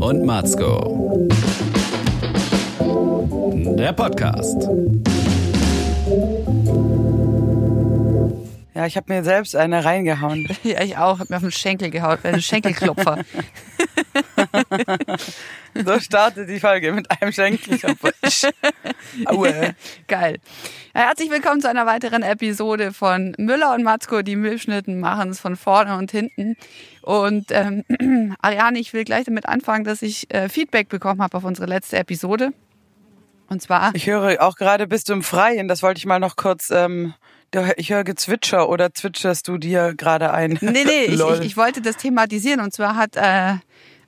und Matzko. Der Podcast. Ja, ich habe mir selbst eine reingehauen. Ja, ich auch. Hab mir auf den Schenkel gehauen. Ein Schenkelklopfer. so startet die Folge mit einem Schenkelklopfer. Aue. Geil. Herzlich willkommen zu einer weiteren Episode von Müller und Matzko, die Milchschnitten machen es von vorne und hinten. Und ähm, Ariane, ich will gleich damit anfangen, dass ich äh, Feedback bekommen habe auf unsere letzte Episode. Und zwar. Ich höre auch gerade, bist du im Freien. Das wollte ich mal noch kurz. Ähm ich höre Gezwitscher oder zwitscherst du dir gerade ein? Nee, nee, ich, ich, ich, wollte das thematisieren. Und zwar hat äh,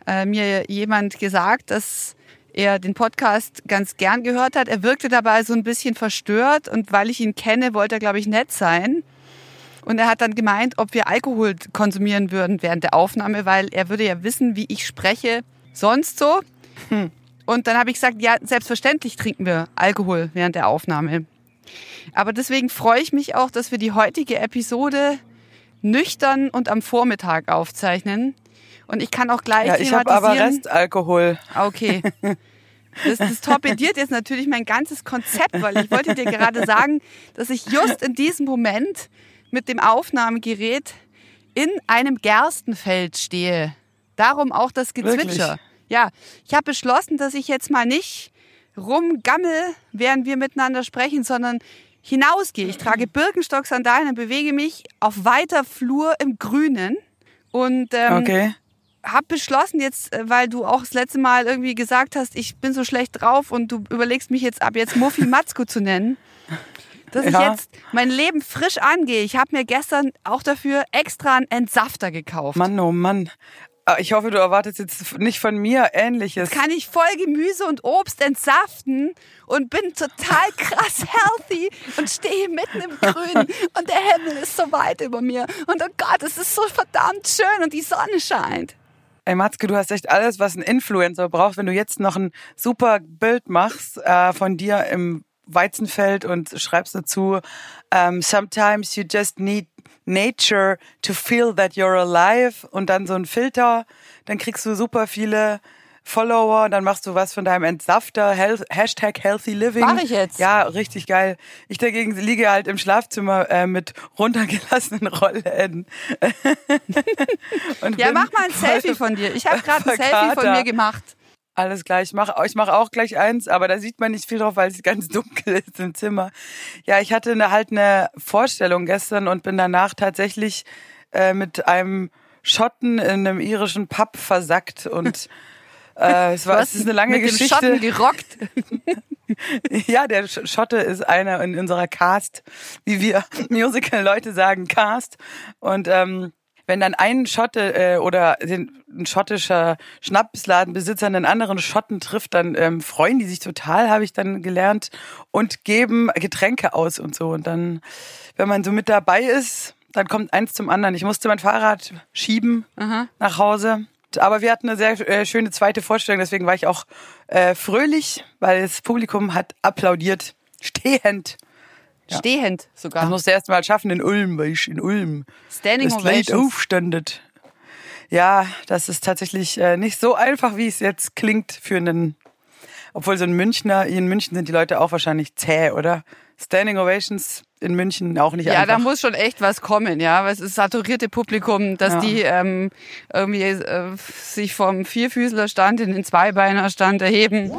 äh, mir jemand gesagt, dass er den Podcast ganz gern gehört hat. Er wirkte dabei so ein bisschen verstört und weil ich ihn kenne, wollte er, glaube ich, nett sein. Und er hat dann gemeint, ob wir Alkohol konsumieren würden während der Aufnahme, weil er würde ja wissen, wie ich spreche sonst so. Hm. Und dann habe ich gesagt, ja, selbstverständlich trinken wir Alkohol während der Aufnahme. Aber deswegen freue ich mich auch, dass wir die heutige Episode nüchtern und am Vormittag aufzeichnen. Und ich kann auch gleich ja, ich habe aber Restalkohol. Ah, okay. Das, das torpediert jetzt natürlich mein ganzes Konzept, weil ich wollte dir gerade sagen, dass ich just in diesem Moment mit dem Aufnahmegerät in einem Gerstenfeld stehe. Darum auch das Gezwitscher. Wirklich? Ja, ich habe beschlossen, dass ich jetzt mal nicht rumgammel, während wir miteinander sprechen, sondern hinausgehe. Ich trage Birkenstock-Sandalen und bewege mich auf weiter Flur im Grünen. Und ähm, okay. Habe beschlossen jetzt, äh, weil du auch das letzte Mal irgendwie gesagt hast, ich bin so schlecht drauf und du überlegst mich jetzt ab jetzt Muffi Matzko zu nennen, dass ja. ich jetzt mein Leben frisch angehe. Ich habe mir gestern auch dafür extra einen Entsafter gekauft. Mann, oh Mann. Ah, ich hoffe, du erwartest jetzt nicht von mir Ähnliches. Kann ich voll Gemüse und Obst entsaften und bin total krass healthy und stehe mitten im Grün und der Himmel ist so weit über mir und oh Gott, es ist so verdammt schön und die Sonne scheint. Ey Matzke, du hast echt alles, was ein Influencer braucht. Wenn du jetzt noch ein super Bild machst äh, von dir im Weizenfeld und schreibst dazu, um, ähm, sometimes you just need nature to feel that you're alive und dann so ein Filter, dann kriegst du super viele Follower, dann machst du was von deinem Entsafter, Health, Hashtag Healthy Living. Mach ich jetzt. Ja, richtig geil. Ich dagegen liege halt im Schlafzimmer äh, mit runtergelassenen Rollläden. ja, mach mal ein Selfie von dir. Ich habe gerade ein Selfie von mir gemacht. Alles gleich. Ich mache ich mach auch gleich eins, aber da sieht man nicht viel drauf, weil es ganz dunkel ist im Zimmer. Ja, ich hatte eine, halt eine Vorstellung gestern und bin danach tatsächlich äh, mit einem Schotten in einem irischen Pub versackt und äh, es war es ist eine lange mit Geschichte. Dem Schotten gerockt. ja, der Schotte ist einer in unserer Cast, wie wir Musical-Leute sagen, Cast. Und ähm, wenn dann ein Schotte äh, oder den, ein schottischer Schnapsladenbesitzer einen anderen Schotten trifft, dann ähm, freuen die sich total, habe ich dann gelernt, und geben Getränke aus und so. Und dann, wenn man so mit dabei ist, dann kommt eins zum anderen. Ich musste mein Fahrrad schieben Aha. nach Hause. Aber wir hatten eine sehr äh, schöne zweite Vorstellung, deswegen war ich auch äh, fröhlich, weil das Publikum hat applaudiert, stehend. Ja. Stehend sogar. Das musst du erst mal schaffen in Ulm, weil ich in Ulm Standing das aufstandet. Ja, das ist tatsächlich äh, nicht so einfach, wie es jetzt klingt für einen, obwohl so ein Münchner, hier in München sind die Leute auch wahrscheinlich zäh, oder? Standing Ovations in München auch nicht ja, einfach. Ja, da muss schon echt was kommen, ja, weil es ist saturierte Publikum, dass ja. die ähm, irgendwie äh, sich vom Vierfüßlerstand in den Zweibeinerstand erheben.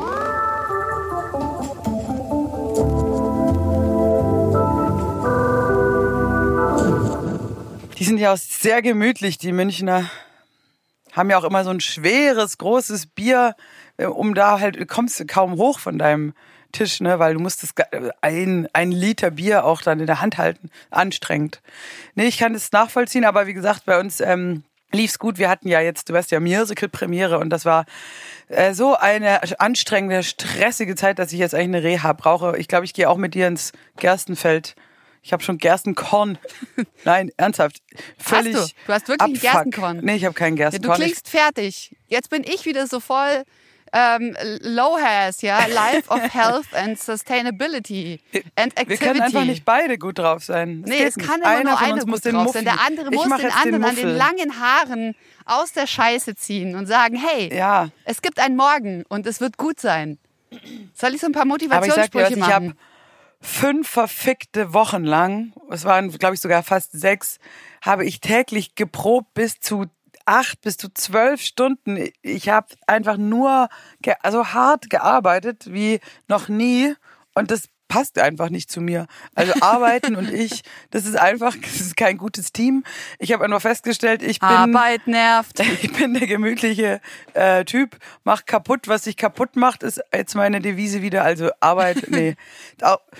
Die sind ja auch sehr gemütlich, die Münchner. Haben ja auch immer so ein schweres, großes Bier, äh, um da halt, kommst du kaum hoch von deinem Tisch, ne, weil du musst das ein, ein Liter Bier auch dann in der Hand halten. Anstrengend. Nee, ich kann das nachvollziehen, aber wie gesagt, bei uns ähm, lief's gut. Wir hatten ja jetzt, du weißt ja, Musical-Premiere und das war äh, so eine anstrengende, stressige Zeit, dass ich jetzt eigentlich eine Reha brauche. Ich glaube, ich gehe auch mit dir ins Gerstenfeld ich habe schon Gerstenkorn. Nein, ernsthaft. Völlig hast du? Du hast wirklich Abfuck. ein Gerstenkorn? Nee, ich habe keinen Gerstenkorn. Ja, du klingst fertig. Jetzt bin ich wieder so voll ähm, LOHAS, ja, Life of Health and Sustainability and Activity. Wir können einfach nicht beide gut drauf sein. Das Nee, es kann immer nur einer gut den drauf sein. Der andere muss den anderen an den langen Haaren aus der Scheiße ziehen und sagen, hey, Ja, es gibt einen Morgen und es wird gut sein. Soll ich so ein paar Motivationssprüche ich habe machen? fünf verfickte Wochen lang, es waren glaube ich sogar fast sechs, habe ich täglich geprobt bis zu acht bis zu zwölf Stunden. Ich habe einfach nur also hart gearbeitet wie noch nie und das passt einfach nicht zu mir. Also arbeiten und ich, das ist einfach, das ist kein gutes Team. Ich habe einfach festgestellt, ich bin Arbeit nervt. ich bin der gemütliche äh, Typ, mach kaputt, was sich kaputt macht, ist jetzt meine Devise wieder. Also Arbeit, nee.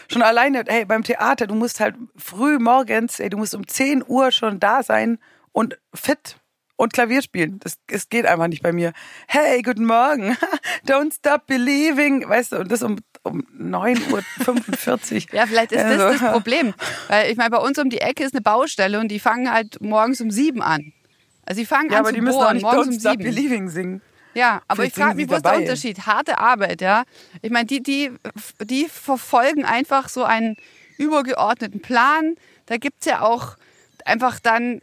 Schon alleine, hey, beim Theater, du musst halt früh morgens, ey, du musst um 10 Uhr schon da sein und fit und Klavier spielen. Das, das geht einfach nicht bei mir. Hey, guten Morgen. Don't stop believing. Weißt du, und das um, um 9.45 Uhr. Ja, vielleicht ist Also, das das Problem. Weil ich meine, bei uns um die Ecke ist eine Baustelle und die fangen halt morgens um sieben an. Also die fangen Ja, an aber die müssen auch bohren, nicht morgens Don't um stop sieben. believing singen. Ja, aber Vielleicht ich frage mich, sie wo ist der. Unterschied? Harte Arbeit, ja. Ich meine, die, die, die verfolgen einfach so einen übergeordneten Plan. Da gibt's ja auch einfach dann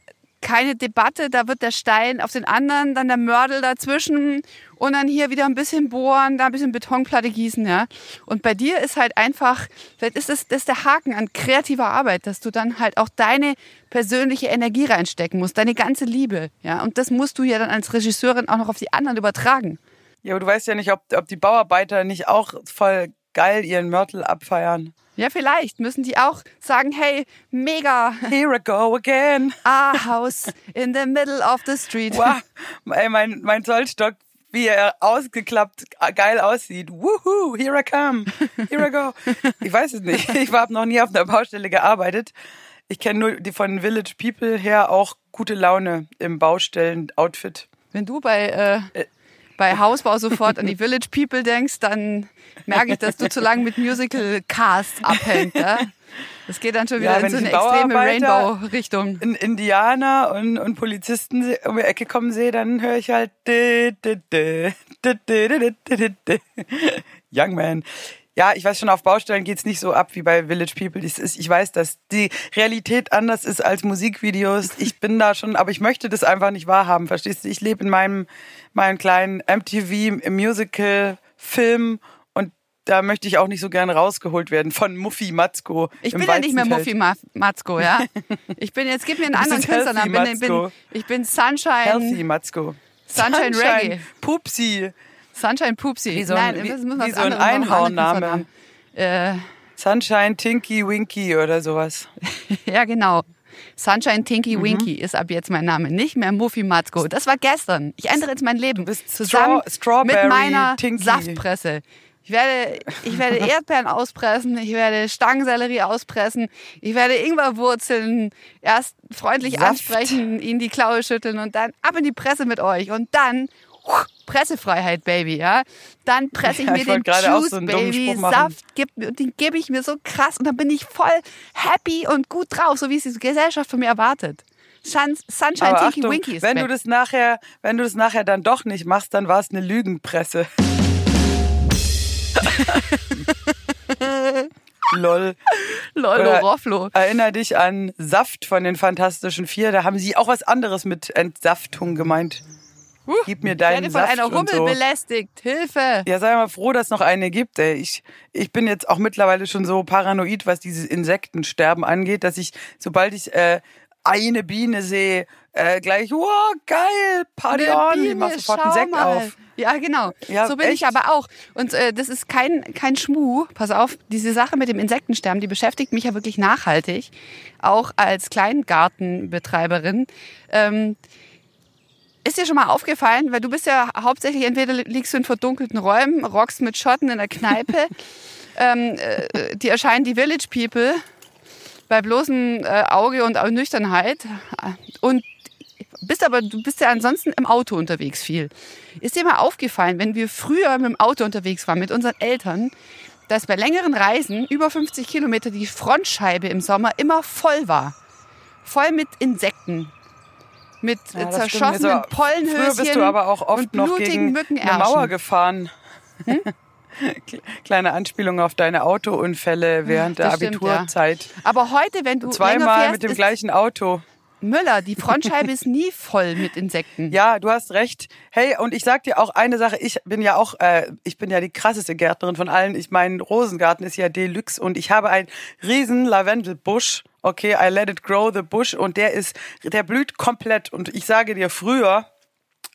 keine Debatte, da wird der Stein auf den anderen, dann der Mördel dazwischen und dann hier wieder ein bisschen bohren, da ein bisschen Betonplatte gießen, ja. Und bei dir ist halt einfach, vielleicht ist das, das ist der Haken an kreativer Arbeit, dass du dann halt auch deine persönliche Energie reinstecken musst, deine ganze Liebe, ja. Und das musst du ja dann als Regisseurin auch noch auf die anderen übertragen. Ja, aber du weißt ja nicht, ob, ob die Bauarbeiter nicht auch voll geil ihren Mörtel abfeiern. Ja, vielleicht müssen die auch sagen, hey, mega, Here I go again. a house in the middle of the street. Wow. Ey, mein, mein Zollstock, wie er ausgeklappt geil aussieht. Woohoo, here I come. Here I go. Ich weiß es nicht. Ich habe noch nie auf einer Baustelle gearbeitet. Ich kenne nur die von Village People her auch gute Laune im Baustellen-Outfit. Wenn du bei, äh, bei Hausbau sofort an die Village People denkst, dann merke ich, dass du zu lange mit Musical Cast abhängst. Ja? Das geht dann schon wieder ja, in so eine extreme Rainbow-Richtung. In Indianer und, und Polizisten um die Ecke kommen sehe, dann höre ich halt. Young Man. Ja, ich weiß schon, auf Baustellen geht's nicht so ab wie bei Village People. Ist, ich weiß, dass die Realität anders ist als Musikvideos. Ich bin da schon, aber ich möchte das einfach nicht wahrhaben, verstehst du? Ich lebe in meinem, meinem kleinen MTV Musical, Film und da möchte ich auch nicht so gern rausgeholt werden von Muffy Matzko. Ich im bin ja nicht mehr. Muffy Ma- Matzko, ja. Ich bin jetzt, gib mir einen anderen Künstlernamen. Ich bin, Matzko. ich bin Sunshine, Healthy Matzko. Sunshine Reggae. Pupsi. Sunshine Pupsi. Wie so ein- Nein, wie- das muss wie so ein Einhornname. Künstlernamen. Sunshine, Tinky, Winky oder sowas. Äh, ja, genau. Sunshine Mhm. Tinky Winky ist ab jetzt mein Name, nicht mehr Muffy Matzko. Das war gestern. Ich ändere jetzt mein Leben. bist zusammen Straw- mit meiner Tinky. Saftpresse. Ich werde, ich werde Erdbeeren auspressen, ich werde Stangensellerie auspressen, ich werde Ingwerwurzeln erst freundlich Saft. ansprechen, ihnen die Klaue schütteln und dann ab in die Presse mit euch und dann Pressefreiheit, Baby, ja. Dann presse ich Ja, mir ich den Juice, so Baby. Saft, und den gebe ich mir so krass und dann bin ich voll happy und gut drauf, so wie es die Gesellschaft von mir erwartet. Sun- Sunshine Aber Tinky Achtung, Winky ist wenn back. du das nachher, wenn du das nachher dann doch nicht machst, dann war es eine Lügenpresse. Lol. Oder- Rofflo. Erinner dich an Saft von den Fantastischen Vier. Da haben sie auch was anderes mit Entsaftung gemeint. Gib mir Ich werde deinen von einer Hummel so. belästigt. Hilfe! Ja, sei mal froh, dass es noch eine gibt. Ey. Ich, ich bin jetzt auch mittlerweile schon so paranoid, was dieses Insektensterben angeht, dass ich, sobald ich äh, eine Biene sehe, äh, gleich, wow, geil, Party Eine on, ich mach sofort einen Sekt mal. auf. Ja, genau. Ja, so bin ich echt? aber auch. Und äh, das ist kein, kein Schmuh. Pass auf, diese Sache mit dem Insektensterben, die beschäftigt mich ja wirklich nachhaltig. Auch als Kleingartenbetreiberin. Ähm, ist dir schon mal aufgefallen, weil du bist ja hauptsächlich, entweder liegst du in verdunkelten Räumen, rockst mit Schotten in der Kneipe, ähm, äh, die erscheinen die Village People bei bloßem äh, Auge und Nüchternheit und bist aber, du bist ja ansonsten im Auto unterwegs viel. Ist dir mal aufgefallen, wenn wir früher mit dem Auto unterwegs waren, mit unseren Eltern, dass bei längeren Reisen, über 50 Kilometer, die Frontscheibe im Sommer immer voll war? Voll mit Insekten. Mit Ja, zerschossenen So, Pollenhöschen Früher bist du aber auch oft und noch blutigen gegen eine Mückenärschen. Mauer gefahren. Hm? Kleine Anspielung auf deine Autounfälle während der Das stimmt, Abiturzeit. Aber heute, wenn du Zweimal fährst, mit dem gleichen Auto. Müller, die Frontscheibe ist nie voll mit Insekten. Ja, du hast recht. Hey, und ich sag dir auch eine Sache. Ich bin ja auch, äh, ich bin ja die krasseste Gärtnerin von allen. Ich mein Rosengarten ist ja Deluxe und ich habe einen riesen Lavendelbusch. Okay, I let it grow the bush und der ist, der blüht komplett. Und ich sage dir früher,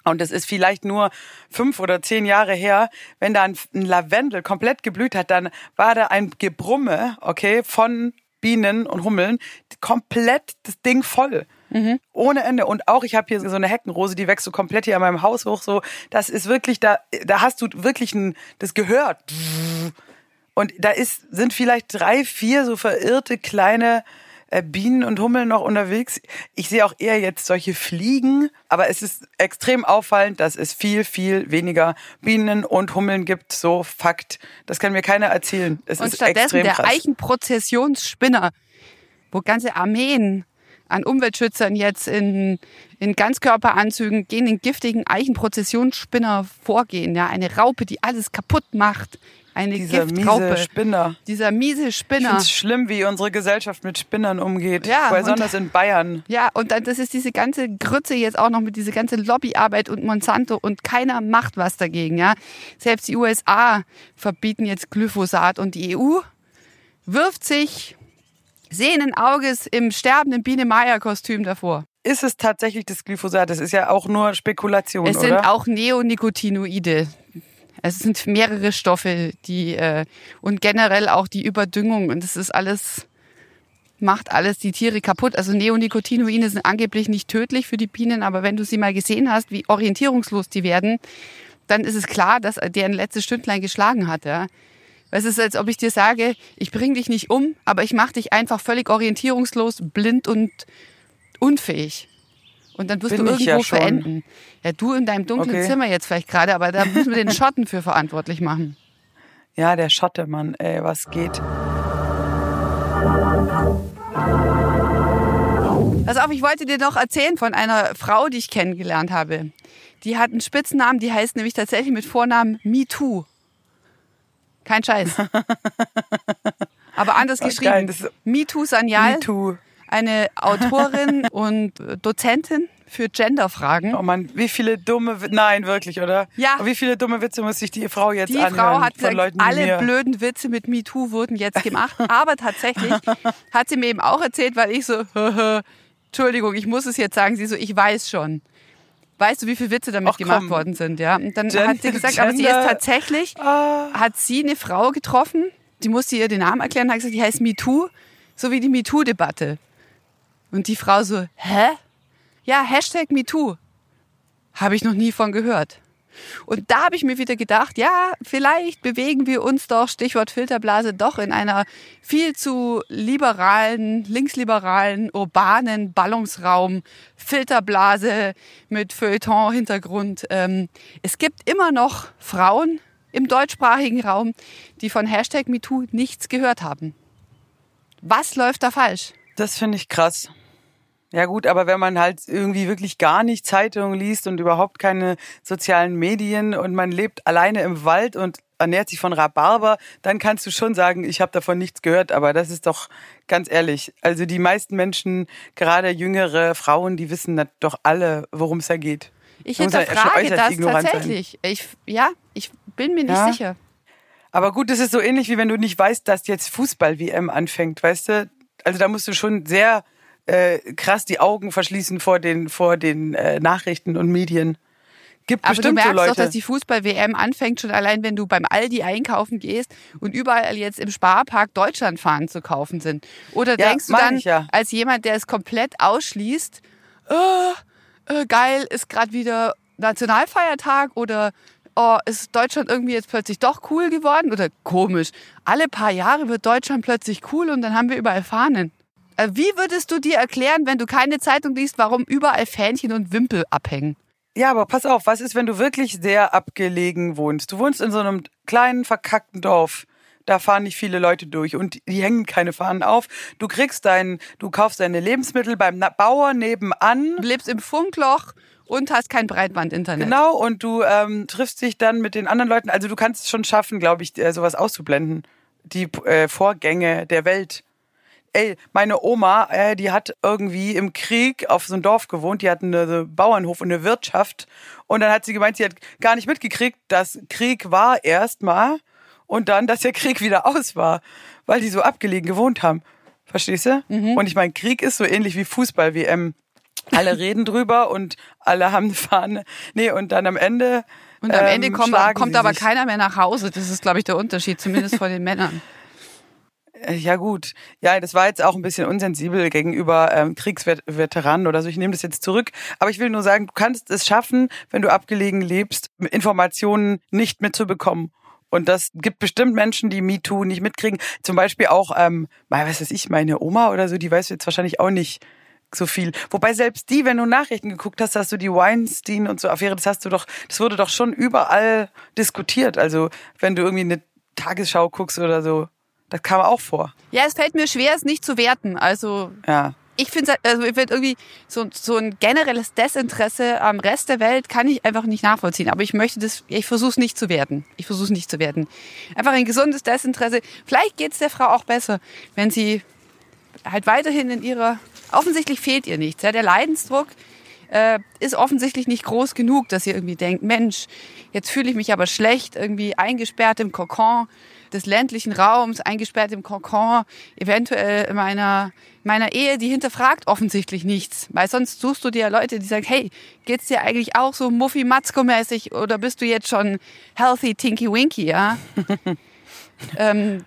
und das ist vielleicht nur fünf oder zehn Jahre her, wenn da ein, ein Lavendel komplett geblüht hat, dann war da ein Gebrumme, okay, von Bienen und Hummeln, komplett das Ding voll. Ohne Ende. Und auch, ich habe hier so eine Heckenrose, die wächst so komplett hier an meinem Haus hoch. So, das ist wirklich, da, da hast du wirklich ein, das gehört. Und da ist, sind vielleicht drei, vier so verirrte kleine Bienen und Hummeln noch unterwegs. Ich sehe auch eher jetzt solche Fliegen, aber es ist extrem auffallend, dass es viel, viel weniger Bienen und Hummeln gibt. So Fakt. Das kann mir keiner erzählen. Es Und ist stattdessen der. Eichenprozessionsspinner, wo ganze Armeen an Umweltschützern jetzt in, in Ganzkörperanzügen gegen den giftigen Eichenprozessionsspinner vorgehen. Ja, eine Raupe, die alles kaputt macht. Eine Dieser Giftraupe. miese Spinner. Dieser miese Ich Spinner. es schlimm, wie unsere Gesellschaft mit Spinnern umgeht. Ja, Besonders in Bayern. Ja, und dann, das ist diese ganze Grütze jetzt auch noch mit dieser ganze Lobbyarbeit und Monsanto und keiner macht was dagegen, ja. Selbst die USA verbieten jetzt Glyphosat und die EU wirft sich sehenden Auges im sterbenden Biene-Meier-Kostüm davor. Ist es tatsächlich das Glyphosat? Das ist ja auch nur Spekulation, Es sind oder? auch Neonicotinoide. Es sind mehrere Stoffe, die äh, und generell auch die Überdüngung und das ist alles macht alles die Tiere kaputt. Also Neonicotinoide sind angeblich nicht tödlich für die Bienen, aber wenn du sie mal gesehen hast, wie orientierungslos die werden, dann ist es klar, dass deren letztes Stündlein geschlagen hat. Ja. Es ist, als ob ich dir sage, ich bring dich nicht um, aber ich mache dich einfach völlig orientierungslos, blind und unfähig. Und dann wirst Bin du irgendwo ja verenden. Ja, du in deinem dunklen Okay. Zimmer jetzt vielleicht gerade, aber da müssen wir den Schotten für verantwortlich machen. Ja, der Schotte, Mann, ey, was geht? Pass auf, ich wollte dir noch erzählen von einer Frau, die ich kennengelernt habe. Die hat einen Spitznamen, die heißt nämlich tatsächlich mit Vornamen MeToo. Kein Scheiß. Aber anders geschrieben. MeToo Sanyal, Me too. Eine Autorin und Dozentin für Genderfragen. Oh Mann, wie viele dumme Witze, nein, wirklich, oder? Ja. Wie viele dumme Witze muss sich die Frau jetzt Die anhören Frau hat gesagt, Leuten alle blöden Witze mit MeToo wurden jetzt gemacht. Aber tatsächlich hat sie mir eben auch erzählt, weil ich so, Entschuldigung, ich muss es jetzt sagen, sie so, ich weiß schon. Weißt du, wie viele Witze damit Ach, gemacht komm. worden sind, ja? Und dann Gen- hat sie gesagt, aber sie ist Gender- tatsächlich, Ah. hat sie eine Frau getroffen, die musste ihr den Namen erklären, hat gesagt, die heißt MeToo, so wie die MeToo-Debatte. Und die Frau so, hä? Ja, Hashtag MeToo. Habe ich noch nie von gehört. Und da habe ich mir wieder gedacht, ja, vielleicht bewegen wir uns doch, Stichwort Filterblase, doch in einer viel zu liberalen, linksliberalen, urbanen Ballungsraum, Filterblase mit Feuilleton-Hintergrund. Ähm, es gibt immer noch Frauen im deutschsprachigen Raum, die von Hashtag MeToo nichts gehört haben. Was läuft da falsch? Das finde ich krass. Ja gut, aber wenn man halt irgendwie wirklich gar nicht Zeitungen liest und überhaupt keine sozialen Medien und man lebt alleine im Wald und ernährt sich von Rhabarber, dann kannst du schon sagen, ich habe davon nichts gehört. Aber das ist doch ganz ehrlich. Also die meisten Menschen, gerade jüngere Frauen, die wissen doch alle, worum es da geht. Ich ja schon hinterfrage äußerst das sein. tatsächlich. Ich, ja, ich bin mir nicht Ja. sicher. Aber gut, das ist so ähnlich wie wenn du nicht weißt, dass jetzt Fußball-WM anfängt, weißt du? Also da musst du schon sehr äh, krass die Augen verschließen vor den vor den äh, Nachrichten und Medien. Gibt Aber du merkst so Leute. doch, dass die Fußball-WM anfängt, schon allein, wenn du beim Aldi einkaufen gehst und überall jetzt im Sparpark Deutschlandfahnen zu kaufen sind. Oder Ja, denkst du dann, ja. als jemand, der es komplett ausschließt, äh, äh, geil, ist gerade wieder Nationalfeiertag oder oh, ist Deutschland irgendwie jetzt plötzlich doch cool geworden oder komisch. Alle paar Jahre wird Deutschland plötzlich cool und dann haben wir überall Fahnen. Äh, Wie würdest du dir erklären, wenn du keine Zeitung liest, warum überall Fähnchen und Wimpel abhängen? Ja, aber pass auf, was ist, wenn du wirklich sehr abgelegen wohnst? Du wohnst in so einem kleinen, verkackten Dorf. da fahren nicht viele Leute durch und die hängen keine Fahnen auf. Du kriegst dein, du kaufst deine Lebensmittel beim Bauer nebenan. Du lebst im Funkloch und hast kein Breitbandinternet. Genau, und du ähm, triffst dich dann mit den anderen Leuten. Also du kannst es schon schaffen, glaube ich, äh, sowas auszublenden. Die äh, Vorgänge der Welt. Ey, meine Oma, äh, die hat irgendwie im Krieg auf so einem Dorf gewohnt, die hat einen so Bauernhof und eine Wirtschaft. Und dann hat sie gemeint, sie hat gar nicht mitgekriegt, dass Krieg war erstmal und dann, dass der Krieg wieder aus war, weil die so abgelegen gewohnt haben. Verstehst du? Und ich meine, Krieg ist so ähnlich wie Fußball-WM. Alle reden drüber und alle haben eine Fahne. Nee, und dann am Ende. Und am Ende ähm, kommt, kommt aber sich. keiner mehr nach Hause. Das ist, glaube ich, der Unterschied, zumindest von den Männern. Äh, Ja, gut. Ja, das war jetzt auch ein bisschen unsensibel gegenüber ähm, Kriegsveteranen oder so. Ich nehme das jetzt zurück. Aber ich will nur sagen, du kannst es schaffen, wenn du abgelegen lebst, Informationen nicht mitzubekommen. Und das gibt bestimmt Menschen, die MeToo nicht mitkriegen. Zum Beispiel auch, ähm, was weiß ich, meine Oma oder so, die weiß jetzt wahrscheinlich auch nicht so viel. Wobei selbst die, wenn du Nachrichten geguckt hast, hast du die Weinstein und so Affäre, das hast du doch, das wurde doch schon überall diskutiert. Also wenn du irgendwie eine Tagesschau guckst oder so, das kam auch vor. Ja, es fällt mir schwer, es nicht zu werten. Also Ja. ich finde also ich find irgendwie so, so ein generelles Desinteresse am Rest der Welt kann ich einfach nicht nachvollziehen. Aber ich möchte das, ich versuche es nicht zu werten. Ich versuche es nicht zu werten. Einfach ein gesundes Desinteresse. Vielleicht geht es der Frau auch besser, wenn sie halt weiterhin in ihrer, offensichtlich fehlt ihr nichts. Ja? Der Leidensdruck äh, ist offensichtlich nicht groß genug, dass sie irgendwie denkt, Mensch, jetzt fühle ich mich aber schlecht, irgendwie eingesperrt im Kokon des ländlichen Raums, eingesperrt im Kokon, eventuell in meiner, meiner Ehe, die hinterfragt offensichtlich nichts. Weil sonst suchst du dir Leute, die sagen, hey, geht's dir eigentlich auch so Muffy Matzko mäßig oder bist du jetzt schon healthy Tinky Winky, ja? ähm,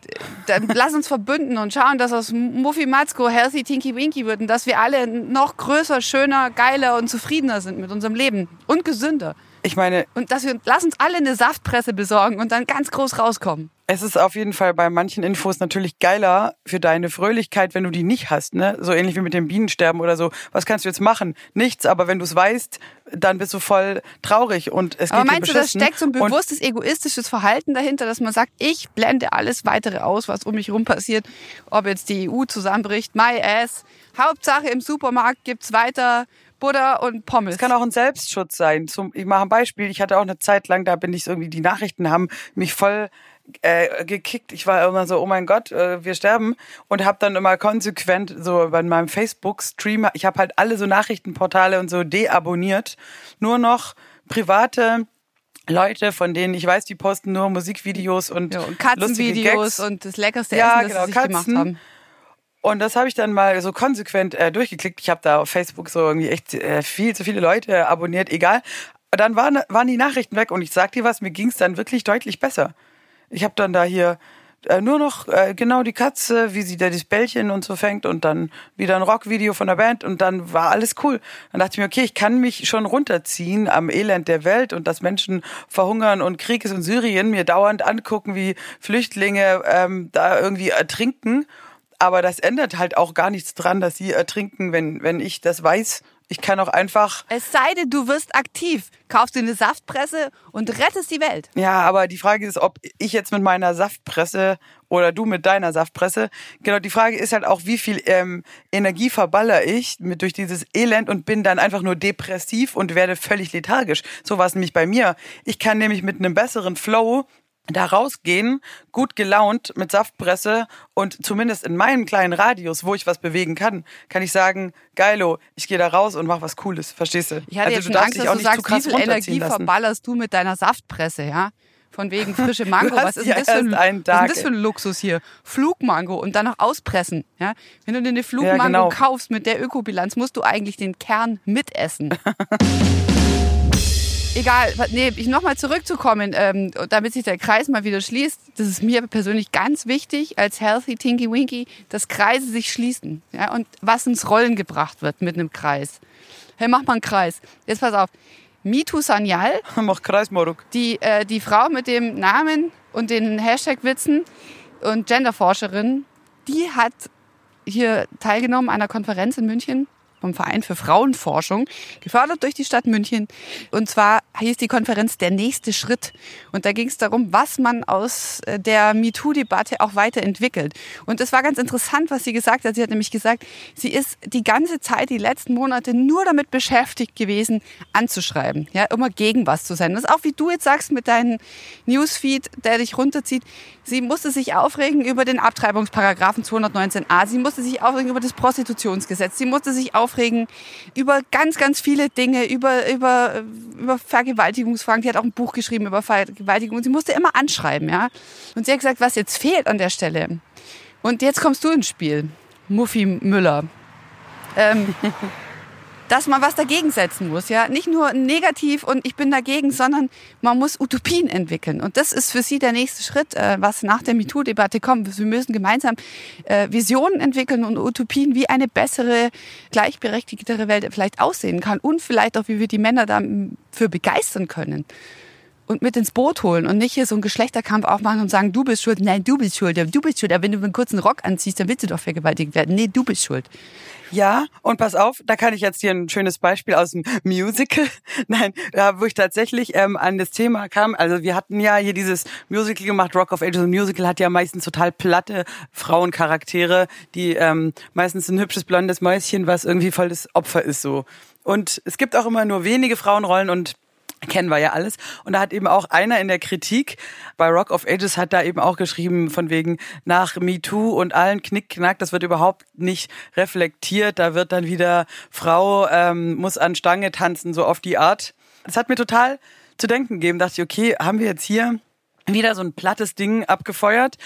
dann lass uns verbünden und schauen, dass aus Muffy Matzko Healthy Tinky Winky wird und dass wir alle noch größer, schöner, geiler und zufriedener sind mit unserem Leben und gesünder. Ich meine, Und dass wir, lass uns alle eine Saftpresse besorgen und dann ganz groß rauskommen. es ist auf jeden Fall bei manchen Infos natürlich geiler für deine Fröhlichkeit, wenn du die nicht hast, ne? So ähnlich wie mit dem Bienensterben oder so. Was kannst du jetzt machen? Nichts, aber wenn du es weißt, dann bist du voll traurig und es Aber geht dir meinst du, da steckt so ein bewusstes egoistisches Verhalten dahinter, dass man sagt, ich blende alles weitere aus, was um mich rum passiert, ob jetzt die EU zusammenbricht, my ass. Hauptsache im Supermarkt gibt's weiter Butter und Pommes. Es kann auch ein Selbstschutz sein. Zum, ich mache ein Beispiel. Ich hatte auch eine Zeit lang, da bin ich irgendwie, die Nachrichten haben mich voll äh, gekickt. Ich war immer so, oh mein Gott, äh, wir sterben. Und habe dann immer konsequent so bei meinem Facebook-Stream, ich habe halt alle so Nachrichtenportale und so deabonniert. Nur noch private Leute, von denen ich weiß, die posten nur Musikvideos und, ja, und Katzenvideos und das leckerste Ja, Essen, das genau, sie sich gemacht Katzen. haben. Und das habe ich dann mal so konsequent äh, durchgeklickt. Ich habe da auf Facebook so irgendwie echt äh, viel zu viele Leute abonniert, egal. Dann waren, waren die Nachrichten weg und ich sag dir was, mir ging es dann wirklich deutlich besser. Ich habe dann da hier äh, nur noch äh, genau die Katze, wie sie da das Bällchen und so fängt und dann wieder ein Rockvideo von der Band und dann war alles cool. Dann dachte ich mir, okay, ich kann mich schon runterziehen am Elend der Welt und dass Menschen verhungern und Krieg ist in Syrien, mir dauernd angucken, wie Flüchtlinge ähm, da irgendwie ertrinken. Aber das ändert halt auch gar nichts dran, dass sie ertrinken, wenn, wenn ich das weiß. Ich kann auch einfach, Es sei denn, du wirst aktiv, kaufst dir eine Saftpresse und rettest die Welt. ja, aber die Frage ist, ob ich jetzt mit meiner Saftpresse oder du mit deiner Saftpresse, genau, die Frage ist halt auch, wie viel ähm, Energie verballer ich mit durch dieses Elend und bin dann einfach nur depressiv und werde völlig lethargisch. So war es nämlich bei mir. Ich kann nämlich mit einem besseren Flow da rausgehen, gut gelaunt mit Saftpresse und zumindest in meinem kleinen Radius, wo ich was bewegen kann, kann ich sagen, geilo, ich gehe da raus und mach was Cooles, verstehst du? Ich hatte jetzt also du schon Angst, dass auch du nicht zu sagst, wie viel Energie lassen. verballerst du mit deiner Saftpresse, ja? Von wegen frische Mango. Was ist ja denn das für ein, was ist das für ein Luxus hier? Flugmango und dann noch auspressen. Ja? Wenn du dir eine Flugmango genau. kaufst mit der Ökobilanz, musst du eigentlich den Kern mitessen. Egal, nee, ich nochmal zurückzukommen, ähm, damit sich der Kreis mal wieder schließt. Das ist mir persönlich ganz wichtig als Healthy Tinky Winky, dass Kreise sich schließen. Ja, und was ins Rollen gebracht wird mit einem Kreis. Hey, mach mal einen Kreis. Jetzt pass auf. Mitu Sanyal, Mach Kreismoruk. die, äh, die Frau mit dem Namen und den Hashtag-Witzen und Genderforscherin, die hat hier teilgenommen an einer Konferenz in München vom Verein für Frauenforschung, gefördert durch die Stadt München. Und zwar hieß die Konferenz Der nächste Schritt. Und da ging es darum, was man aus äh, der MeToo-Debatte auch weiterentwickelt. Und es war ganz interessant, was sie gesagt hat. Sie hat nämlich gesagt, sie ist die ganze Zeit, die letzten Monate nur damit beschäftigt gewesen, anzuschreiben. Ja, immer gegen was zu sein. Das ist auch wie du jetzt sagst mit deinem Newsfeed, der dich runterzieht. Sie musste sich aufregen über den Abtreibungsparagraphen 219a. Sie musste sich aufregen über das Prostitutionsgesetz. Sie musste sich aufregen über ganz, ganz viele Dinge, über, über, über Vergewaltigungsfragen. Die hat auch ein Buch geschrieben über Vergewaltigung. Sie musste immer anschreiben, ja. Und sie hat gesagt, was jetzt fehlt an der Stelle. Und jetzt kommst du ins Spiel. Muffi Müller. Ähm, dass man was dagegen setzen muss. Ja, nicht nur negativ und ich bin dagegen, sondern man muss Utopien entwickeln. Und das ist für Sie der nächste Schritt, äh, was nach der MeToo-Debatte kommt. Wir müssen gemeinsam äh, Visionen entwickeln und Utopien, wie eine bessere, gleichberechtigtere Welt vielleicht aussehen kann und vielleicht auch, wie wir die Männer dafür begeistern können und mit ins Boot holen und nicht hier so einen Geschlechterkampf aufmachen und sagen, du bist schuld. Nein, du bist schuld. Du bist schuld. Aber wenn du einen kurzen Rock anziehst, dann willst du doch vergewaltigt werden. Nee, du bist schuld. Ja, und pass auf, da kann ich jetzt hier ein schönes Beispiel aus dem Musical. Nein, da wo ich tatsächlich ähm, an das Thema kam. Also wir hatten ja hier dieses Musical gemacht, Rock of Ages. Ein Musical hat ja meistens total platte Frauencharaktere, die ähm, meistens ein hübsches blondes Mäuschen, was irgendwie voll das Opfer ist so. Und es gibt auch immer nur wenige Frauenrollen und kennen wir ja alles. Und da hat eben auch einer in der Kritik bei Rock of Ages hat da eben auch geschrieben von wegen nach MeToo und allen Knickknack, das wird überhaupt nicht reflektiert. Da wird dann wieder Frau ähm, muss an Stange tanzen, so auf die Art. Das hat mir total zu denken gegeben. Dachte ich, okay, haben wir jetzt hier wieder so ein plattes Ding abgefeuert.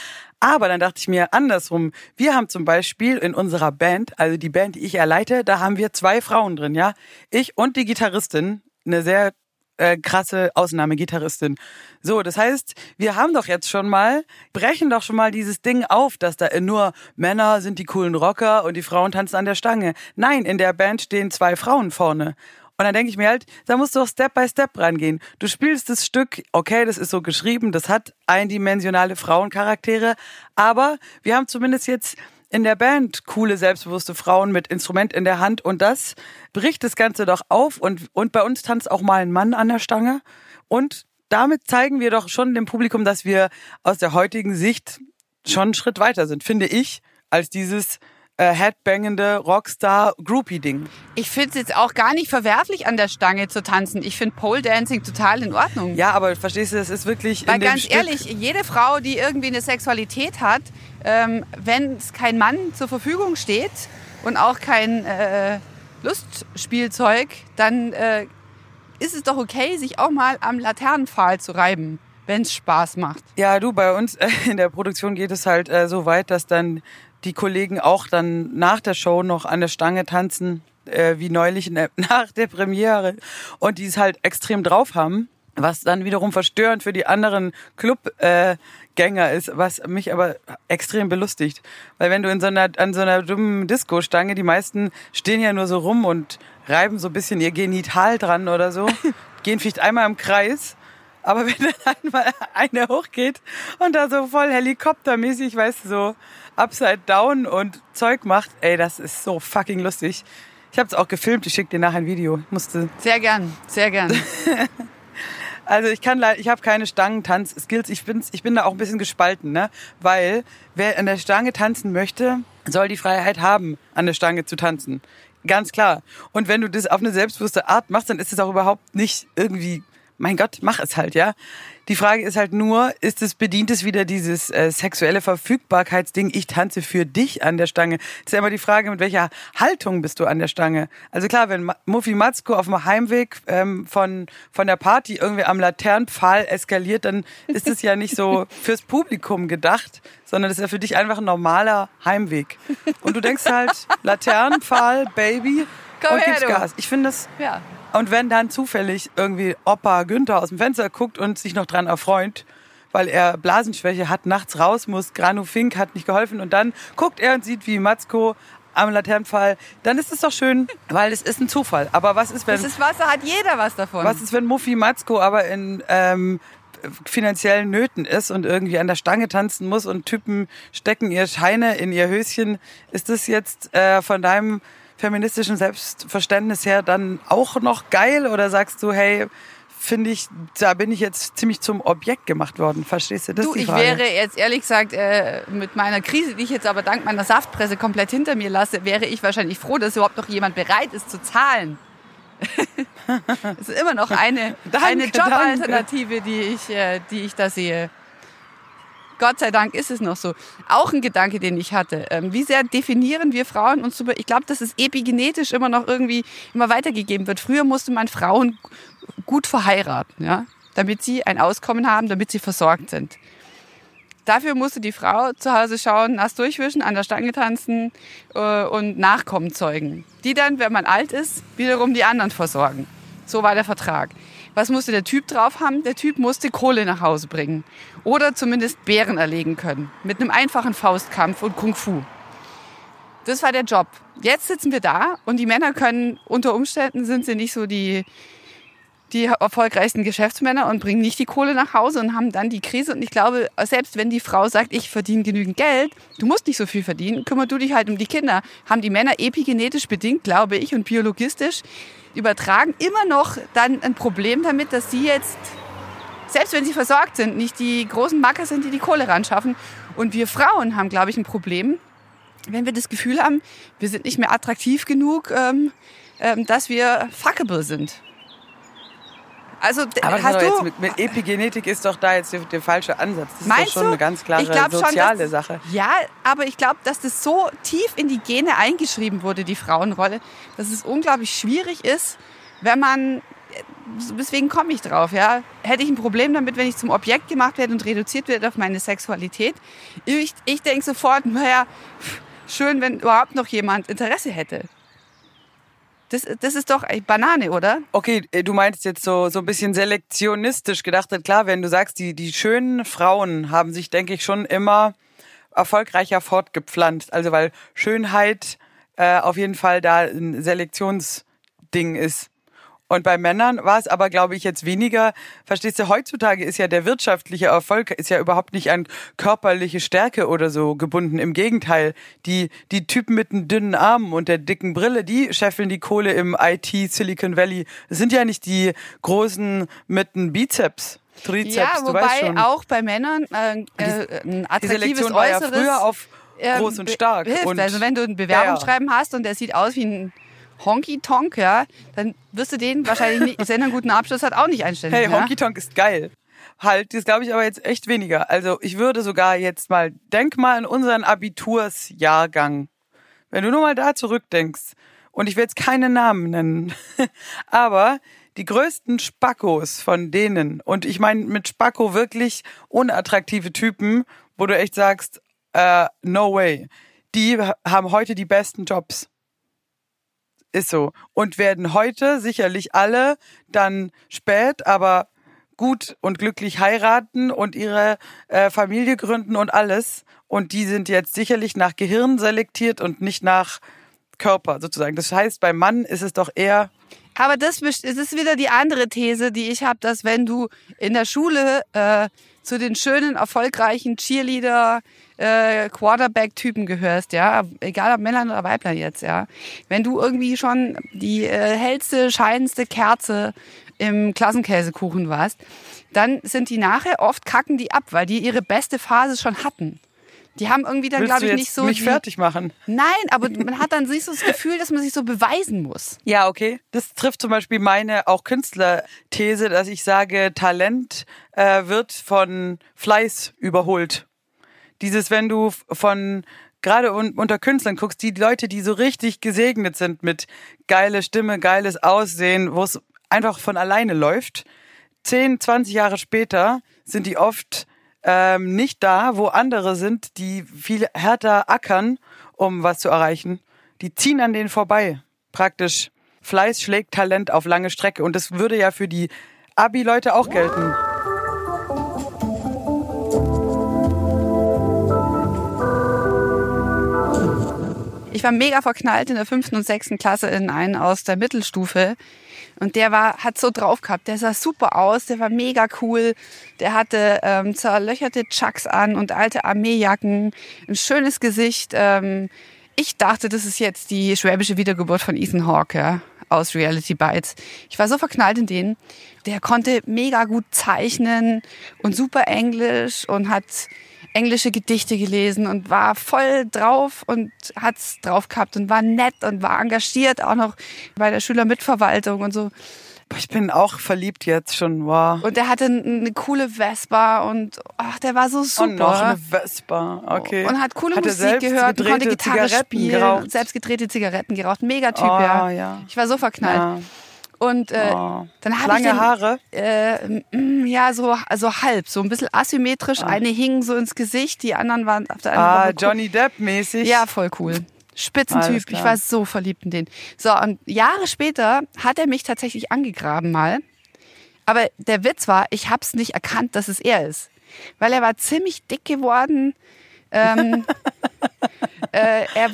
Aber dann dachte ich mir andersrum. Wir haben zum Beispiel in unserer Band, also die Band, die ich erleite, da haben wir zwei Frauen drin, ja. Ich und die Gitarristin, eine sehr äh, krasse Ausnahmegitarristin. So, das heißt, wir haben doch jetzt schon mal, brechen doch schon mal dieses Ding auf, dass da nur Männer sind die coolen Rocker und die Frauen tanzen an der Stange. Nein, in der Band stehen zwei Frauen vorne. Und dann denke ich mir halt, da musst du auch Step by Step rangehen. Du spielst das Stück, okay, das ist so geschrieben, das hat eindimensionale Frauencharaktere, aber wir haben zumindest jetzt in der Band coole, selbstbewusste Frauen mit Instrument in der Hand. Und das bricht das Ganze doch auf. Und, und bei uns tanzt auch mal ein Mann an der Stange. Und damit zeigen wir doch schon dem Publikum, dass wir aus der heutigen Sicht schon einen Schritt weiter sind, finde ich, als dieses äh, headbangende Rockstar-Groupie-Ding. Ich finde es jetzt auch gar nicht verwerflich, an der Stange zu tanzen. Ich finde Pole Dancing total in Ordnung. Ja, aber verstehst du, das ist wirklich. Weil ganz ehrlich, jede Frau, die irgendwie eine Sexualität hat, ähm, wenn es kein Mann zur Verfügung steht und auch kein äh, Lustspielzeug, dann äh, ist es doch okay, sich auch mal am Laternenpfahl zu reiben wenn es Spaß macht. Ja, du, bei uns äh, in der Produktion geht es halt äh, so weit, dass dann die Kollegen auch dann nach der Show noch an der Stange tanzen, äh, wie neulich der, nach der Premiere. Und die es halt extrem drauf haben, was dann wiederum verstörend für die anderen Clubgänger äh, ist, was mich aber extrem belustigt. Weil wenn du in so einer, an so einer dummen Disco-Stange, die meisten stehen ja nur so rum und reiben so ein bisschen ihr Genital dran oder so, gehen vielleicht einmal im Kreis aber wenn dann einmal eine hochgeht und da so voll helikoptermäßig, weißt du, so upside down und Zeug macht, ey, das ist so fucking lustig. Ich habe es auch gefilmt, ich schicke dir nachher ein Video. musste. Sehr gern, sehr gern. also ich kann leider, ich habe keine Stangentanz-Skills. Ich bin, ich bin da auch ein bisschen gespalten, ne? Weil wer an der Stange tanzen möchte, soll die Freiheit haben, an der Stange zu tanzen. Ganz klar. Und wenn du das auf eine selbstbewusste Art machst, dann ist es auch überhaupt nicht irgendwie mein Gott, mach es halt, ja. Die Frage ist halt nur, ist es bedient es wieder dieses äh, sexuelle Verfügbarkeitsding, ich tanze für dich an der Stange? Das ist ja immer die Frage, mit welcher Haltung bist du an der Stange? Also klar, wenn Muffi Matzko auf dem Heimweg ähm, von, von der Party irgendwie am Laternenpfahl eskaliert, dann ist es ja nicht so fürs Publikum gedacht, sondern das ist ja für dich einfach ein normaler Heimweg. Und du denkst halt, Laternenpfahl, Baby, Komm und her, gibst du. Gas. Ich finde das Ja. Und wenn dann zufällig irgendwie Opa Günther aus dem Fenster guckt und sich noch dran erfreut, weil er Blasenschwäche hat, nachts raus muss, Granu Fink hat nicht geholfen und dann guckt er und sieht, wie Matzko am Laternenpfahl, dann ist es doch schön, weil es ist ein Zufall. Aber was ist, wenn, Das ist Wasser, hat jeder was davon. was ist, wenn Muffi Matzko aber in ähm, finanziellen Nöten ist und irgendwie an der Stange tanzen muss und Typen stecken ihr Scheine in ihr Höschen? Ist das jetzt äh, von deinem feministischen Selbstverständnis her dann auch noch geil oder sagst du, hey, finde ich, da bin ich jetzt ziemlich zum Objekt gemacht worden. Verstehst du das? Du, ich wäre jetzt ehrlich gesagt äh, mit meiner Krise, die ich jetzt aber dank meiner Saftpresse komplett hinter mir lasse, wäre ich wahrscheinlich froh, dass überhaupt noch jemand bereit ist zu zahlen. Es ist immer noch eine, Danke, eine Jobalternative, die ich, äh, die ich da sehe. Gott sei Dank ist es noch so. Auch ein Gedanke, den ich hatte. Ähm, wie sehr definieren wir Frauen uns über, ich glaube, dass es epigenetisch immer noch irgendwie immer weitergegeben wird. Früher musste man Frauen gut verheiraten, ja, damit sie ein Auskommen haben, damit sie versorgt sind. Dafür musste die Frau zu Hause schauen, nass durchwischen, an der Stange tanzen äh, und Nachkommen zeugen. Die dann, wenn man alt ist, wiederum die anderen versorgen. So war der Vertrag. Was musste der Typ drauf haben? Der Typ musste Kohle nach Hause bringen. Oder zumindest Bären erlegen können. Mit einem einfachen Faustkampf und Kung Fu. Das war der Job. Jetzt sitzen wir da und die Männer können, unter Umständen sind sie nicht so die, die erfolgreichsten Geschäftsmänner und bringen nicht die Kohle nach Hause und haben dann die Krise. Und ich glaube, selbst wenn die Frau sagt, ich verdiene genügend Geld, du musst nicht so viel verdienen, kümmer du dich halt um die Kinder, haben die Männer epigenetisch bedingt, glaube ich, und biologistisch übertragen immer noch dann ein Problem damit, dass sie jetzt, selbst wenn sie versorgt sind, nicht die großen Macker sind, die die Kohle ran schaffen. Und wir Frauen haben, glaube ich, ein Problem, wenn wir das Gefühl haben, wir sind nicht mehr attraktiv genug, ähm, ähm, dass wir fuckable sind. Also Aber hast doch du mit, mit Epigenetik ist doch da jetzt der, der falsche Ansatz. Das ist doch schon du? eine ganz klare schon, soziale dass, Sache. Ja, aber ich glaube, dass das so tief in die Gene eingeschrieben wurde, die Frauenrolle, dass es unglaublich schwierig ist, wenn man deswegen komme ich drauf, ja. Hätte ich ein Problem damit, wenn ich zum Objekt gemacht werde und reduziert werde auf meine Sexualität? Ich, ich denke sofort, naja, schön, wenn überhaupt noch jemand Interesse hätte. Das, das ist doch Banane, oder? Okay, äh, du meinst jetzt so, so ein bisschen selektionistisch gedacht. Klar, wenn du sagst, die, die schönen Frauen haben sich, denke ich, schon immer erfolgreicher fortgepflanzt. Also weil Schönheit äh, auf jeden Fall da ein Selektionsding ist. Und bei Männern war es aber, glaube ich, jetzt weniger. Verstehst du, heutzutage ist ja der wirtschaftliche Erfolg ist ja überhaupt nicht an körperliche Stärke oder so gebunden. Im Gegenteil, die, die Typen mit den dünnen Armen und der dicken Brille, die scheffeln die Kohle im IT Silicon Valley. Das sind ja nicht die großen mit den Bizeps. Trizeps, ja, du weißt wobei auch bei Männern äh, äh, ein die attraktives Selektion war ja Äußeres früher auf ähm, groß und be- stark. Hilft. Und also wenn du ein Bewerbungsschreiben hast und der sieht aus wie ein Honky-Tonk, ja, dann wirst du den wahrscheinlich nicht, wenn er einen guten Abschluss hat, auch nicht einstellen. Hey? Honky Tonk ist geil. Halt, das glaube ich aber jetzt echt weniger. Also ich würde sogar jetzt mal, denk mal an unseren Abitursjahrgang. Wenn du nur mal da zurückdenkst, und ich will jetzt keine Namen nennen, aber die größten Spackos von denen, und ich meine mit Spacko wirklich unattraktive Typen, wo du echt sagst, äh, no way, die haben heute die besten Jobs. Ist so. Und werden heute sicherlich alle dann spät, aber gut und glücklich heiraten und ihre äh, Familie gründen und alles. Und die sind jetzt sicherlich nach Gehirn selektiert und nicht nach Körper sozusagen. Das heißt, beim Mann ist es doch eher Aber das ist wieder die andere These, die ich habe, dass wenn du in der Schule äh, zu den schönen, erfolgreichen Cheerleader, äh, Quarterback-Typen gehörst, ja, egal ob Männern oder Weibler jetzt, ja, wenn du irgendwie schon die äh, hellste, scheinendste Kerze im Klassenkäsekuchen warst, dann sind die nachher oft kacken die ab, weil die ihre beste Phase schon hatten. Die haben irgendwie dann, glaube ich, nicht so. mich die, fertig machen. Nein, aber man hat dann nicht so das Gefühl, dass man sich so beweisen muss. Ja, okay. Das trifft zum Beispiel meine auch Künstlerthese, dass ich sage, Talent äh, wird von Fleiß überholt. Dieses, wenn du von gerade un unter Künstlern guckst, die Leute, die so richtig gesegnet sind mit geile Stimme, geiles Aussehen, wo es einfach von alleine läuft, 10, 20 Jahre später sind die oft ähm, nicht da, wo andere sind, die viel härter ackern, um was zu erreichen. Die ziehen an denen vorbei. Praktisch. Fleiß schlägt Talent auf lange Strecke. Und das würde ja für die Abi-Leute auch gelten. Ich war mega verknallt in der fünften und sechsten Klasse in einen aus der Mittelstufe. Und der war, hat so drauf gehabt. Der sah super aus, der war mega cool. Der hatte ähm, zerlöcherte Chucks an und alte Armeejacken, ein schönes Gesicht. Ähm, ich dachte, das ist jetzt die schwäbische Wiedergeburt von Ethan Hawke ja, aus Reality Bites. Ich war so verknallt in den. Der konnte mega gut zeichnen und super Englisch und hat englische Gedichte gelesen und war voll drauf und hat's drauf gehabt und war nett und war engagiert auch noch bei der Schülermitverwaltung und so. Ich bin auch verliebt jetzt schon, wow. Und der hatte eine coole Vespa und ach, der war so super. Und noch eine Vespa, okay. Und hat coole Hat er Musik gehört, konnte Gitarre Zigaretten spielen, geraucht? selbst gedrehte Zigaretten geraucht. Mega Typ, Oh, ja. ja. Ich war so verknallt. Ja. Und äh, Oh. dann habe ich Lange Haare? Äh, mm, ja, so also halb, so ein bisschen asymmetrisch. Eine hing so ins Gesicht, die anderen waren auf der anderen Ah, Seite. Johnny Depp mäßig. Ja, voll cool. Spitzentyp. Ich war so verliebt in den. So, und Jahre später hat er mich tatsächlich angegraben mal. Aber der Witz war, ich hab's nicht erkannt, dass es er ist. Weil er war ziemlich dick geworden. Ähm, äh, er,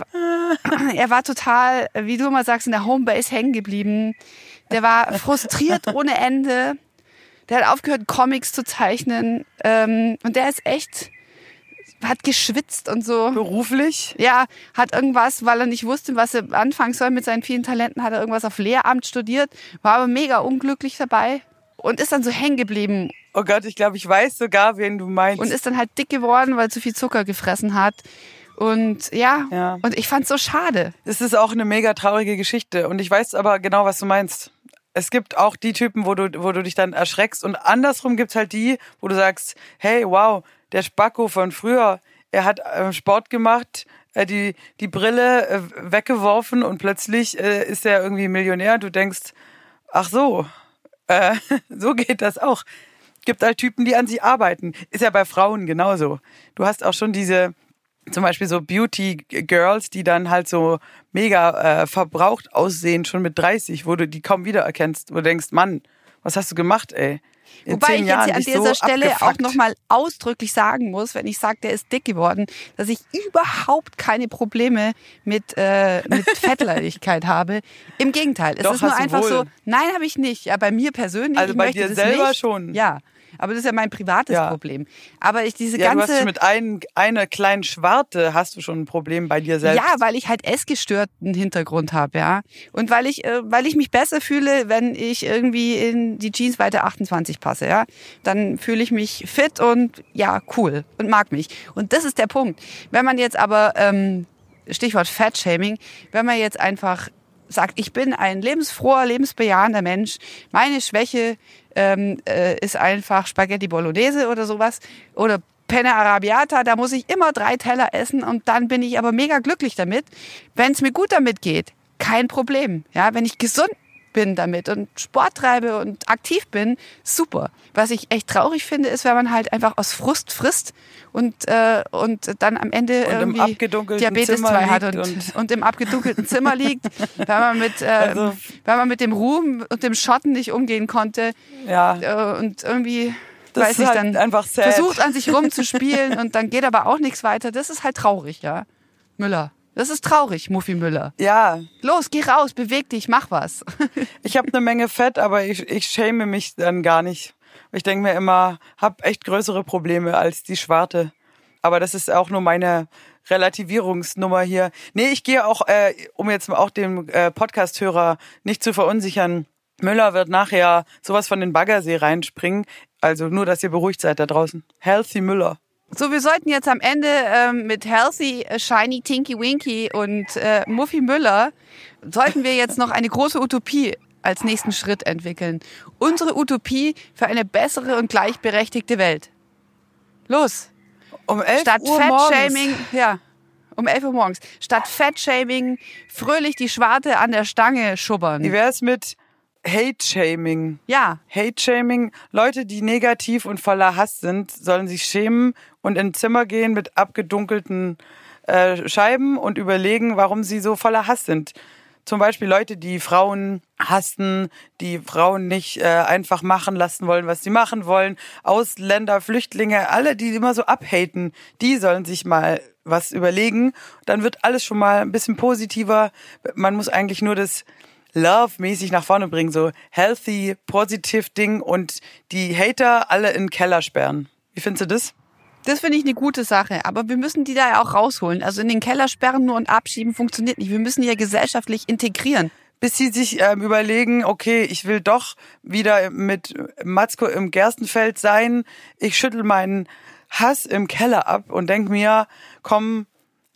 er war total, wie du immer sagst, in der Homebase hängen geblieben. Der war frustriert ohne Ende. Der hat aufgehört, Comics zu zeichnen. Ähm, und der ist echt, hat geschwitzt und so. Beruflich? Ja, hat irgendwas, weil er nicht wusste, was er anfangen soll mit seinen vielen Talenten, hat er irgendwas auf Lehramt studiert, war aber mega unglücklich dabei und ist dann so hängen geblieben Oh Gott, ich glaube, ich weiß sogar, wen du meinst. und ist dann halt dick geworden, weil er zu viel Zucker gefressen hat. Und ja, Ja. und ich fand's so schade. Es ist auch eine mega traurige Geschichte und ich weiß aber genau, was du meinst. Es gibt auch die Typen, wo du, wo du dich dann erschreckst und andersrum gibt's halt die, wo du sagst, hey, wow, der Spacko von früher, er hat äh, Sport gemacht, äh, die, die Brille äh, weggeworfen und plötzlich äh, ist er irgendwie Millionär du denkst, ach so, äh, so geht das auch. Gibt halt Typen, die an sie arbeiten. Ist ja bei Frauen genauso. Du hast auch schon diese, zum Beispiel so Beauty Girls, die dann halt so mega äh, verbraucht aussehen, schon mit 30, wo du die kaum wiedererkennst, wo du denkst, Mann, was hast du gemacht, ey? In Wobei ich jetzt Jahren an dieser so Stelle auch abgefuckt. nochmal ausdrücklich sagen muss, wenn ich sage, der ist dick geworden, dass ich überhaupt keine Probleme mit, äh, mit Fettleibigkeit habe. Im Gegenteil, es Doch, ist nur einfach wohl. so, nein, habe ich nicht. Ja, bei mir persönlich. Also ich bei möchte dir das selber nicht. schon. Ja, aber das ist ja mein privates Ja. Problem. Aber ich diese Ja, du hast ganze mit ein, einer kleinen Schwarte hast du schon ein Problem bei dir selbst. Ja, weil ich halt essgestörten Hintergrund habe, ja. Und weil ich, äh, weil ich mich besser fühle, wenn ich irgendwie in die Jeans weiter 28 passe, ja. Dann fühle ich mich fit und ja, cool und mag mich. Und das ist der Punkt. Wenn man jetzt aber, ähm, Stichwort Fat-Shaming, wenn man jetzt einfach sagt, ich bin ein lebensfroher, lebensbejahender Mensch, meine Schwäche ähm, äh, ist einfach Spaghetti Bolognese oder sowas oder Penne Arabiata, da muss ich immer drei Teller essen und dann bin ich aber mega glücklich damit. Wenn es mir gut damit geht, kein Problem. Ja, wenn ich gesund bin damit und Sport treibe und aktiv bin, super. Was ich echt traurig finde, ist, wenn man halt einfach aus Frust frisst und, äh, und dann am Ende Und irgendwie Diabetes Zimmer 2 hat und, und- und, im abgedunkelten Zimmer liegt, weil man mit, äh, Also- weil man mit dem Ruhm und dem Schotten nicht umgehen konnte ja. äh, und irgendwie Das weiß ich halt dann einfach sad. versucht an sich rumzuspielen und dann geht aber auch nichts weiter. Das ist halt traurig, ja. Müller. Das ist traurig, Muffi Müller. Ja, Los, geh raus, beweg dich, mach was. ich habe eine Menge Fett, aber ich, ich schäme mich dann gar nicht. Ich denke mir immer, hab echt größere Probleme als die Schwarte. Aber das ist auch nur meine Relativierungsnummer hier. Nee, ich gehe auch, äh, um jetzt auch den äh, Podcast-Hörer nicht zu verunsichern, Müller wird nachher sowas von den Baggersee reinspringen. Also nur, dass ihr beruhigt seid da draußen. Healthy Müller. So, wir sollten jetzt am Ende ähm, mit Healthy, äh, Shiny, Tinky Winky und äh, Muffy Müller, sollten wir jetzt noch eine große Utopie als nächsten Schritt entwickeln. Unsere Utopie für eine bessere und gleichberechtigte Welt. Los! Um 11 Statt Uhr morgens. Fettshaming, ja, um 11 Uhr morgens. Statt Fettshaming fröhlich die Schwarte an der Stange schubbern. Wie wär's mit Hate-Shaming? Ja, Hate-Shaming, Leute, die negativ und voller Hass sind, sollen sich schämen und in Zimmer gehen mit abgedunkelten äh, Scheiben und überlegen, warum sie so voller Hass sind. Zum Beispiel Leute, die Frauen hassen, die Frauen nicht äh, einfach machen lassen wollen, was sie machen wollen, Ausländer, Flüchtlinge, alle, die immer so abhaten, die sollen sich mal was überlegen. Dann wird alles schon mal ein bisschen positiver. Man muss eigentlich nur das Love-mäßig nach vorne bringen, so healthy, positive Ding und die Hater alle in den Keller sperren. Wie findest du das? Das finde ich eine gute Sache. Aber wir müssen die da ja auch rausholen. Also in den Keller sperren nur und abschieben funktioniert nicht. Wir müssen die ja gesellschaftlich integrieren. bis sie sich ähm, überlegen, okay, ich will doch wieder mit Matzko im Gerstenfeld sein. Ich schüttel meinen Hass im Keller ab und denk mir, komm,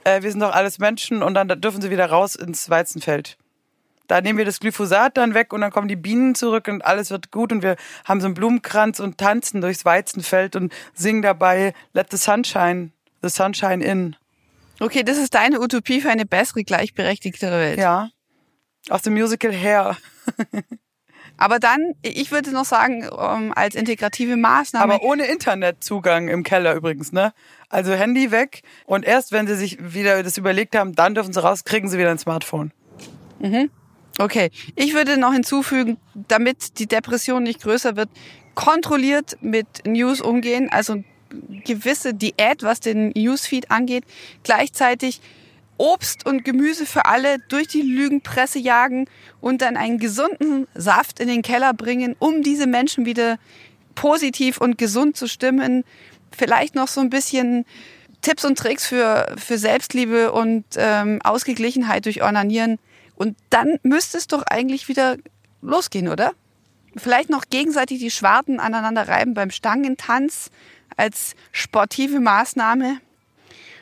äh, wir sind doch alles Menschen und dann dürfen sie wieder raus ins Weizenfeld. Da nehmen wir das Glyphosat dann weg und dann kommen die Bienen zurück und alles wird gut und wir haben so einen Blumenkranz und tanzen durchs Weizenfeld und singen dabei Let the Sunshine, the Sunshine in. Okay, das ist deine Utopie für eine bessere, gleichberechtigtere Welt. Ja. Aus dem Musical Hair. Aber dann, ich würde noch sagen, ähm, als integrative Maßnahme. Aber ohne Internetzugang im Keller übrigens, ne? Also Handy weg und erst wenn sie sich wieder das überlegt haben, dann dürfen sie raus, kriegen sie wieder ein Smartphone. Okay, ich würde noch hinzufügen, damit die Depression nicht größer wird, kontrolliert mit News umgehen, also gewisse Diät, was den Newsfeed angeht, gleichzeitig Obst und Gemüse für alle durch die Lügenpresse jagen und dann einen gesunden Saft in den Keller bringen, um diese Menschen wieder positiv und gesund zu stimmen. Vielleicht noch so ein bisschen Tipps und Tricks für, für Selbstliebe und ähm, Ausgeglichenheit durch Ornanieren. Und dann müsste es doch eigentlich wieder losgehen, oder? Vielleicht noch gegenseitig die Schwarten aneinander reiben beim Stangentanz als sportive Maßnahme.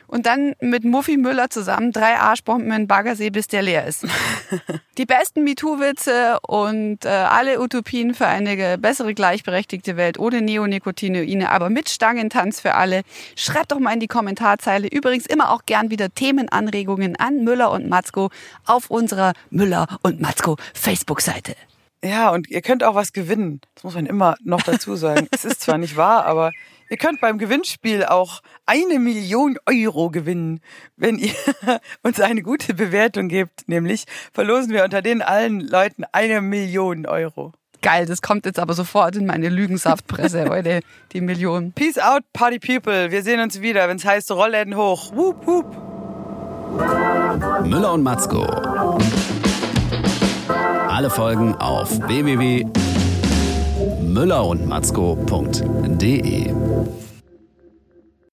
Und dann mit Muffi Müller zusammen drei Arschbomben in Baggersee, bis der leer ist. Die besten MeToo-Witze und äh, alle Utopien für eine bessere gleichberechtigte Welt ohne Neonicotinoide, aber mit Stangentanz für alle. Schreibt doch mal in die Kommentarzeile. Übrigens immer auch gern wieder Themenanregungen an Müller und Matzko auf unserer Müller und Matzko Facebook-Seite. Ja, und ihr könnt auch was gewinnen. Das muss man immer noch dazu sagen. es ist zwar nicht wahr, aber ihr könnt beim Gewinnspiel auch eine Million Euro gewinnen, wenn ihr uns eine gute Bewertung gebt. Nämlich verlosen wir unter den allen Leuten eine Million Euro. Geil, das kommt jetzt aber sofort in meine Lügensaftpresse heute, die Million. Peace out, Party People. Wir sehen uns wieder, wenn es heißt Rollläden hoch. Wup, wup. Müller und Matzko. Alle Folgen auf www.müllerundmatzko.de.